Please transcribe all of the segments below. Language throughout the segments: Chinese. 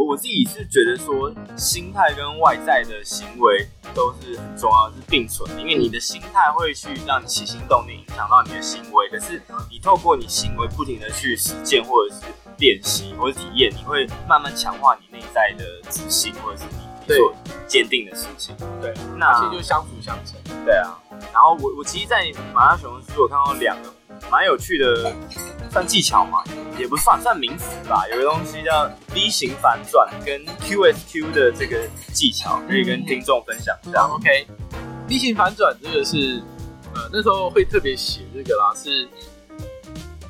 我我自己是觉得说，心态跟外在的行为都是很重要，是并存的。因为你的心态会去让你起心动念，影响到你的行为。可是你透过你行为不停的去实践，或者是练习，或者体验，你会慢慢强化你内在的自信，或者是你做坚定的事情。对，那其实就相辅相成。对啊。然后我我其实，在马拉松书我看到两个蛮有趣的，算技巧嘛，也不算算名词吧。有个东西叫 V 型反转跟 QSQ 的这个技巧，可以跟听众分享一下。嗯、OK，V 型反转这个是呃那时候会特别写这个啦，是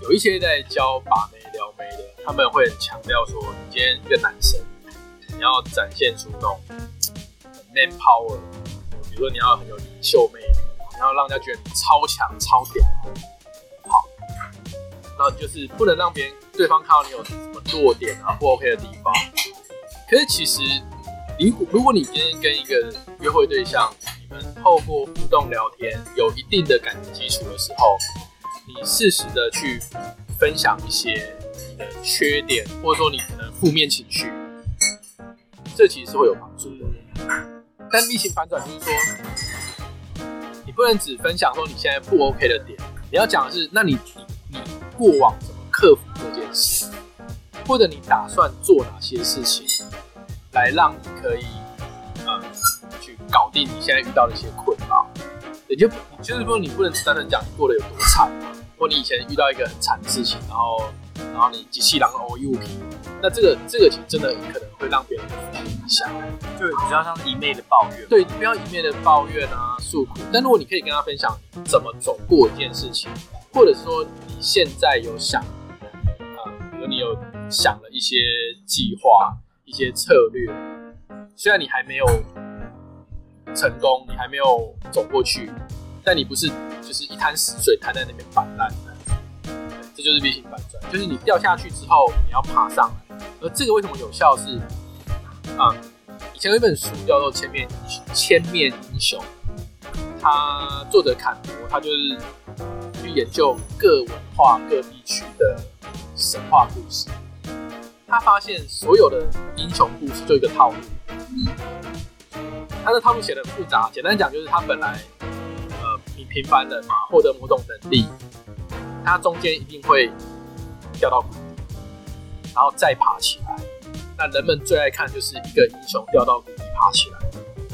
有一些在教把妹撩妹的，他们会很强调说，你今天一个男生，你要展现出那种 man power，比如说你要很有领袖魅力。你要让人家觉得你超强、超屌，好，那就是不能让别人、对方看到你有什么弱点啊、不 OK 的地方。可是其实，如果如果你今天跟一个约会对象，你们透过互动聊天有一定的感情基础的时候，你适时的去分享一些你的缺点，或者说你的负面情绪，这其实是会有帮助的。但逆行反转就是说。你不能只分享说你现在不 OK 的点，你要讲的是，那你过往怎么克服这件事，或者你打算做哪些事情，来让你可以呃去搞定你现在遇到的一些困扰。也就就是说，你不能单单讲你过得有多惨，或你以前遇到一个很惨的事情，然后然后你机器狼偶一物品，那这个这个其实真的可能会让别人有影响，就比较像一昧的抱怨。对，你不要一昧的抱怨啊。诉苦，但如果你可以跟他分享怎么走过一件事情，或者说你现在有想，呃，比如你有想了一些计划、一些策略，虽然你还没有成功，你还没有走过去，但你不是就是一滩死水摊在那边摆烂，这就是 V 型反转，就是你掉下去之后你要爬上来，而这个为什么有效是啊、以前有一本书叫做《千面千面英雄》。他作者坎伯，他就是研究各文化、各地区的神话故事。他发现所有的英雄故事就一个套路。他的套路。写得很复杂，简单讲就是他本来呃平平凡人嘛，获得某种能力，他中间一定会掉到谷底，然后再爬起来。那人们最爱看就是一个英雄掉到谷底爬起来。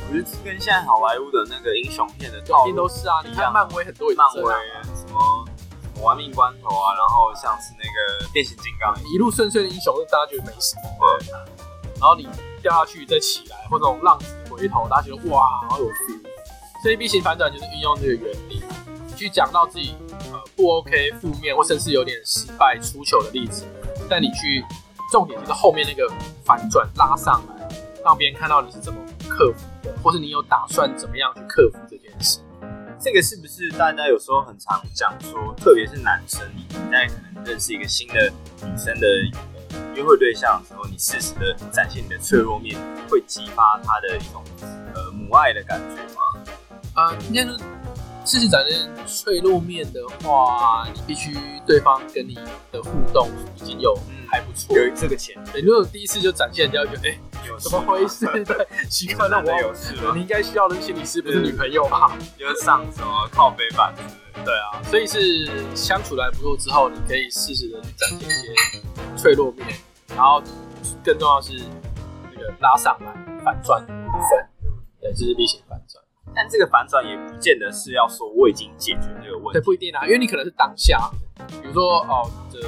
我觉得跟现在好莱坞的那个英雄片的套路。都是啊，你看漫威很多也是、啊、漫威玩命关头啊，然后像是那个变形金刚，一路顺遂的英雄，大家觉得没什么。对。然后你掉下去再起来，或者浪子回头，大家觉得哇，好有 feel。所以 B 型反转就是运用这个原理，去讲到自己呃不 OK、负面或甚至有点失败、出糗的例子，但你去重点就是后面那个反转拉上来，让别人看到你是怎么克服的。或是你有打算怎么样去克服这件事？这个是不是大家有时候很常讲说，特别是男生，你在可能认识一个新的女生的约会对象的时候，你适时的展现你的脆弱面，会激发他的一种呃母爱的感觉吗？啊、呃，应该说适时展现脆弱面的话，你必须对方跟你的互动已经有。还不错，有这个钱。对，如果第一次就展现人家觉得，哎、欸，有怎么回事？对，奇怪，那我有事了。你应该需要的心理师不是女朋友吧？就是上什么靠背板？对啊，所以是相处的还不错之后，你可以适时的去展现一些脆弱面，然后更重要的是那个拉上来反转的部分，对，这是例行反转。但这个反转也不见得是要说我已经解决这个问题，对，不一定啊，因为你可能是当下，比如说哦，这。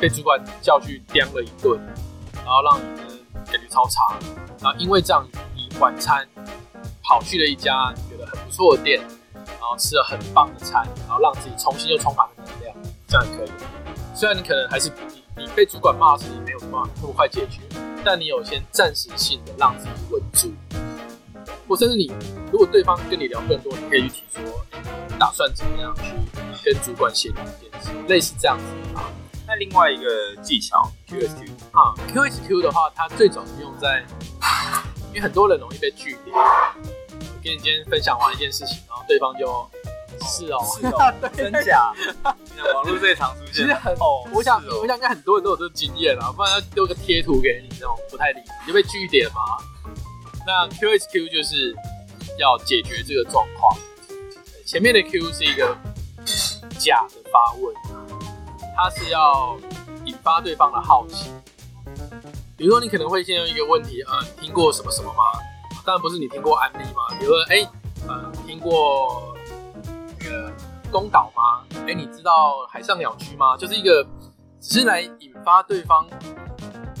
被主管叫去刁了一顿，然后让超差。然后因为这样，你晚餐跑去了一家你觉得很不错的店，然后吃了很棒的餐，然后让自己重新又充满了能量，这样也可以。虽然你可能还是你你被主管骂的时候，你没有办法那么快解决，但你有先暂时性的让自己稳住。或甚至你如果对方跟你聊更多，你可以去提说，你打算怎么样去跟主管协调这件事，类似这样子啊。那另外一个技巧 QSQ 啊，QSQ 的话，它最早是用在，因为很多人容易被拒点。我跟你今天分享完一件事情，然后对方就是哦，是哦，真假？网络最常出现，其实很哦。我想，我想应该很多人都有这个经验啊，不然要丢个贴图给你，那种不太理，你就被拒点嘛。那 QSQ 就是要解决这个状况。前面的 Q 是一个假的发问，它是要引发对方的好奇。比如说，你可能会先用一个问题，呃，你听过什么什么吗？当然不是你听过安利吗？比如说，哎、呃，听过那个宫岛吗？哎、你知道海上鸟居吗？就是一个只是来引发对方，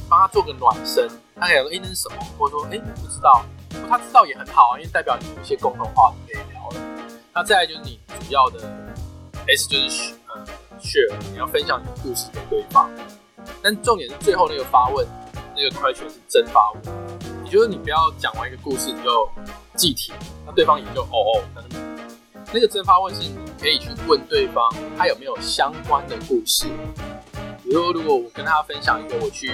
帮他做个暖身。他可以说，哎、那是什么？或者说，哎、欸，不知道。他知道也很好啊，因为代表你有一些共同话题可以聊了。那再来就是你主要的 S 就是 share，你要分享你的故事给对方。但重点是最后那个发问。那个 question 是真发问，也就是你不要讲完一个故事你就记题，那对方也就哦哦。那个真发问是你可以去问对方他有没有相关的故事，比如说如果我跟他分享一个我去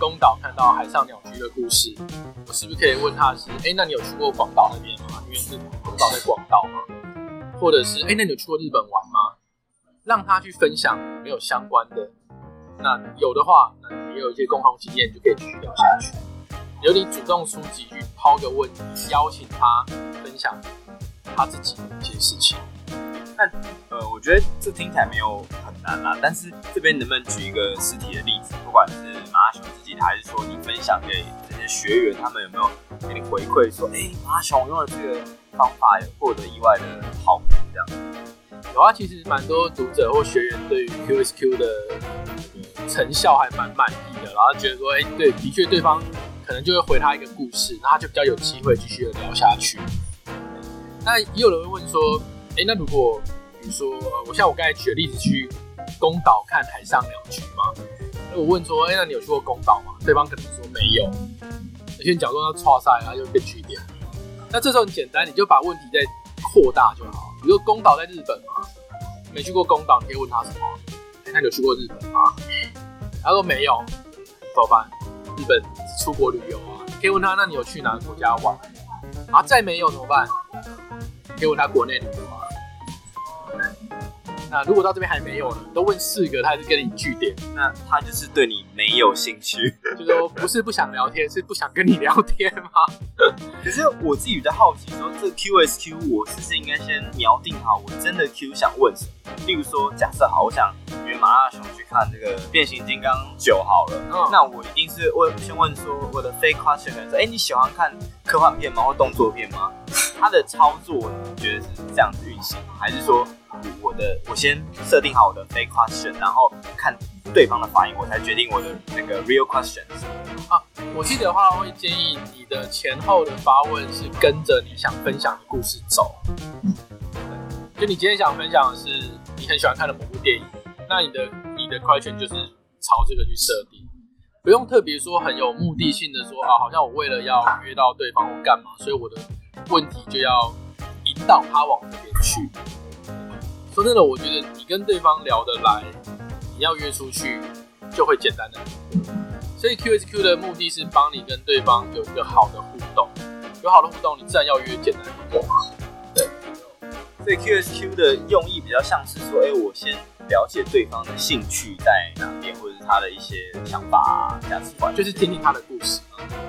宫岛看到海上鸟居的故事，我是不是可以问他是哎、那你有去过广岛那边吗？因为是宫岛在广岛吗？或者是哎、那你有去过日本玩吗？让他去分享没有相关的。那有的话，那也有一些共同经验，就可以继续聊下去。由你主动出击去抛个问题，邀请他分享他自己的一些事情。那呃，我觉得这听起来没有很难啦。但是这边能不能举一个实体的例子？不管是马拉熊自己，还是说你分享给这些学员，他们有没有给你回馈说，哎、马拉熊用了这个方法，有获得意外的好评这样？有啊，其实蛮多读者或学员对于 QSQ 的。成效还蛮满意的，然后觉得说，哎、对，的确对方可能就会回他一个故事，那他就比较有机会继续的聊下去。那也有人会问说，哎、那如果比如说，我像我刚才举的例子去宫岛看海上鸟居嘛，那我问说，哎、那你有去过宫岛吗？对方可能说没有，有些角度要剉赛，然后就变句点。那这时候很简单，你就把问题再扩大就好。比如说宫岛在日本吗，没去过宫岛，你可以问他什么？那你有去过日本吗？他说没有，怎么办？日本出国旅游啊，可以问他，那你有去哪个国家玩？啊，再没有怎么办？可以问他国内旅游。那如果到这边还没有呢？都问四个，他还是跟你据点，那他就是对你没有兴趣，就说不是不想聊天，是不想跟你聊天吗？可是我自己比较好奇，说这 QSQ 我是不是应该先瞄定好我真的 Q 想问什么？例如说，假设好，我想约麻辣熊去看这个变形金刚九好了，嗯，那我一定是问先问说我的 fake question，说，哎、欸，你喜欢看科幻片吗？或动作片吗？他的操作你觉得是这样子运行，还是说？我的，我先设定好我的非 question，然后看对方的反应，我才决定我的那个 real questions。啊，我记得话，会建议你的前后的发问是跟着你想分享的故事走。就你今天想分享的是你很喜欢看的某部电影，那你的你的 question 就是朝这个去设定，不用特别说很有目的性的说啊，好像我为了要约到对方我干嘛，所以我的问题就要引导他往这边去。说真的，我觉得你跟对方聊得来，你要约出去就会简单的。所以 QSQ 的目的是帮你跟对方有一个好的互动，有好的互动，你自然要约简单的。对。所以 QSQ 的用意比较像是说，哎、欸，我先了解对方的兴趣在哪边，或者是他的一些想法、价值观，就是听听他的故事。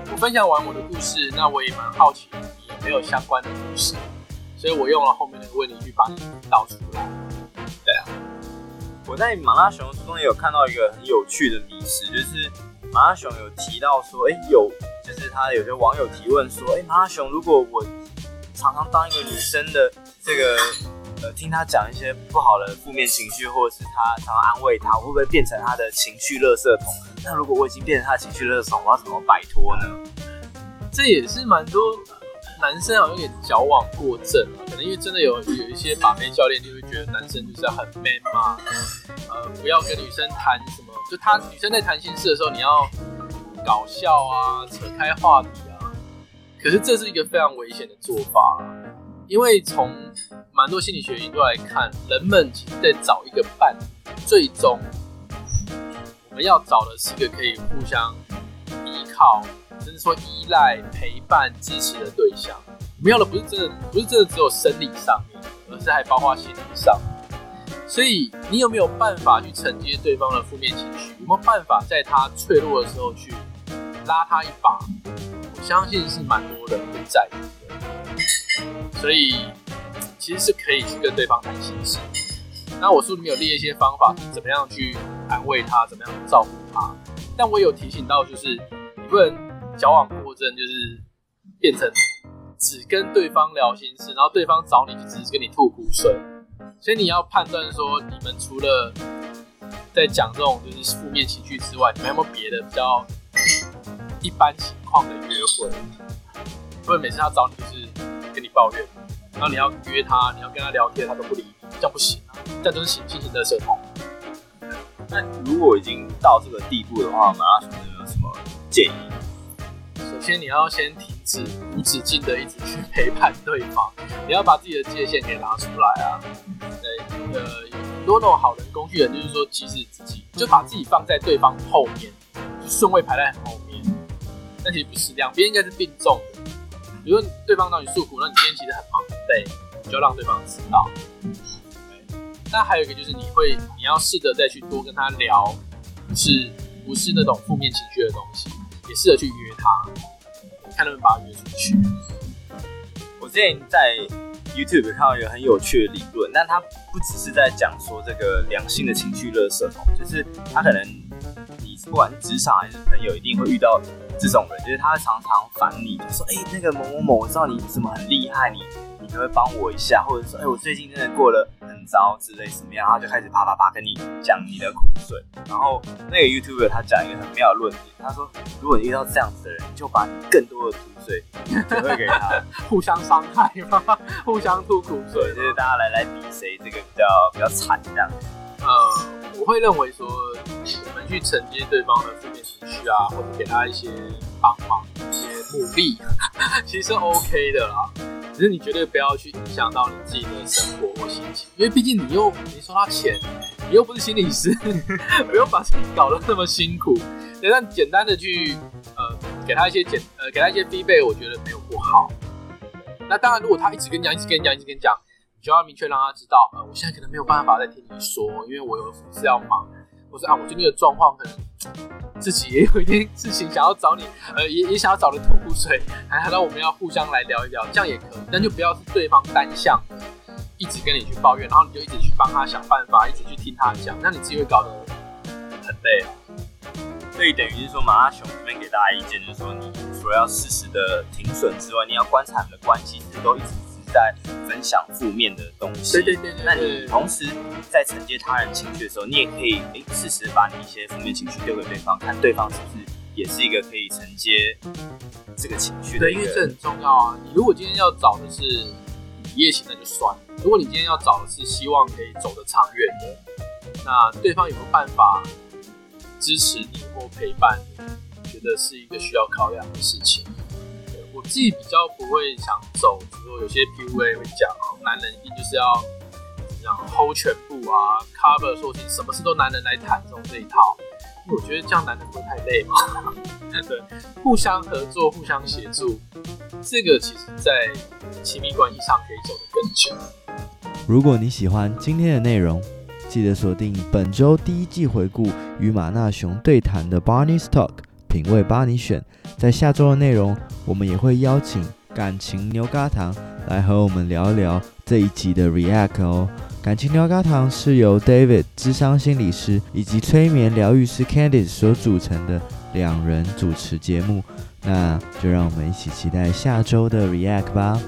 我分享完我的故事，那我也蛮好奇你有没有相关的故事。所以我用了后面那个问题去把你导出来。对啊，我在马拉熊中也有看到一个很有趣的迷思，就是马拉熊有提到说，哎、欸，有就是他有些网友提问说，哎、欸，麻辣熊，如果我常常当一个女生的这个呃，听他讲一些不好的负面情绪，或者是他常常安慰他，会不会变成他的情绪垃圾桶？那如果我已经变成他的情绪垃圾桶，我要怎么摆脱呢？这也是蛮多。男生好像有点矫枉过正啊，可能因为真的有有一些把妹教练就会觉得男生就是要很 man 嘛，呃，不要跟女生谈什么，就他女生在谈心事的时候，你要搞笑啊，扯开话题啊。可是这是一个非常危险的做法，因为从蛮多心理学研究来看，人们其实在找一个伴，最终我们要找的是一个可以互相依靠。就是说依赖、陪伴、支持的对象，我们要的不是真的，不是真的只有生理上面，而是还包括心理上。所以你有没有办法去承接对方的负面情绪？有没有办法在他脆弱的时候去拉他一把？我相信是蛮多人会在意的。所以其实是可以去跟对方谈心事。那我书里面有列一些方法，怎么样去安慰他，怎么样照顾他。但我有提醒到，就是你不能矫枉过正，就是变成只跟对方聊心事，然后对方找你就只是跟你吐苦水。所以你要判断说，你们除了在讲这种就是负面情绪之外，你们有没有别的比较一般情况的约会？不会每次他找你就是跟你抱怨，然后你要约他，你要跟他聊天，他都不理你，这样不行啊！这样就是行进行的社恐。那如果已经到这个地步的话，马拉松有没有什么建议？首先，你要先停止无止境的一直去陪伴对方，你要把自己的界限给拉出来啊。对，呃，很多那种好人工具人，就是说，即使自己就把自己放在对方后面，顺位排在很后面。但其实不是，两边应该是并重的。比如说对方找你诉苦，那你今天其实很忙很累，你就要让对方知道。那还有一个就是，你会，你要试着再去多跟他聊，是不是那种负面情绪的东西，也试着去约他，看能不能把他约出去。我之前在 YouTube 看到一个很有趣的理论，但他不只是在讲说这个两性的情绪垃圾桶，就是他可能你不管是职场还是朋友，一定会遇到这种人，就是他常常烦你，就说哎、那个某某某，我知道你什么很厉害，你你可不可以帮我一下，或者说哎、欸、我最近真的过了。招之类什么样，然后就开始啪啪啪跟你讲你的苦水。然后那个 YouTuber 他讲一个很妙的论点，他说：如果你遇到这样子的人，就把你更多的苦水就会给他，互相伤害吗？互相吐苦水，就是大家来来比谁这个比较比较惨这样。呃，我会认为说，我们去承接对方的负面情绪啊，或者给他一些帮忙、一些鼓励，其实 OK 的啦。只是你绝对不要去影响到你自己的生活或心情，因为毕竟你又没收他钱，你又不是心理师，不用把自己搞得那么辛苦。但简单的去呃给他一些简呃给他一些必备我觉得没有不好。那当然，如果他一直跟你讲，一直跟你讲，一直跟你讲，就要明确让他知道，呃，我现在可能没有办法再听你说，因为我有事要忙，或是啊，我最近的状况可能。自己也有一点事情想要找你，呃，也也想要找你吐苦水，还还让我们要互相来聊一聊，这样也可以，但就不要是对方单向，一直跟你去抱怨，然后你就一直去帮他想办法，一直去听他讲，那你自己会搞得很累。所以等于是说，马拉松这边给大家意见就是说，你除了要适时的停损之外，你要观察你的关系其实都一直在分享负面的东西。对对对，对，那你同时在承接他人情绪的时候，你也可以诶适时把你一些负面情绪丢给对方，看对方是不是也是一个可以承接这个情绪的。对，因为这很重要啊。你如果今天要找的是一夜情，那就算了；如果你今天要找的是希望可以走得长远的，那对方有没有办法支持你或陪伴你？觉得是一个需要考量的事情。自己比较不会想走，比如说有些 PUA 会讲，男人一定就是要怎么样 hold 全部啊，cover 说情，什么事都男人来谈这种这一套。我觉得这样男人不会太累嘛？对，互相合作、互相协助，这个其实在亲密关系上可以走得更久。如果你喜欢今天的内容，记得锁定本周第一季回顾与马纳熊对谈的 Barney's Talk，品味巴尼选。在下周的内容，我们也会邀请感情牛轧糖来和我们聊聊这一集的 React 哦。感情牛轧糖是由 David 智商心理师以及催眠疗愈师 Candice 所组成的两人主持节目，那就让我们一起期待下周的 React 吧。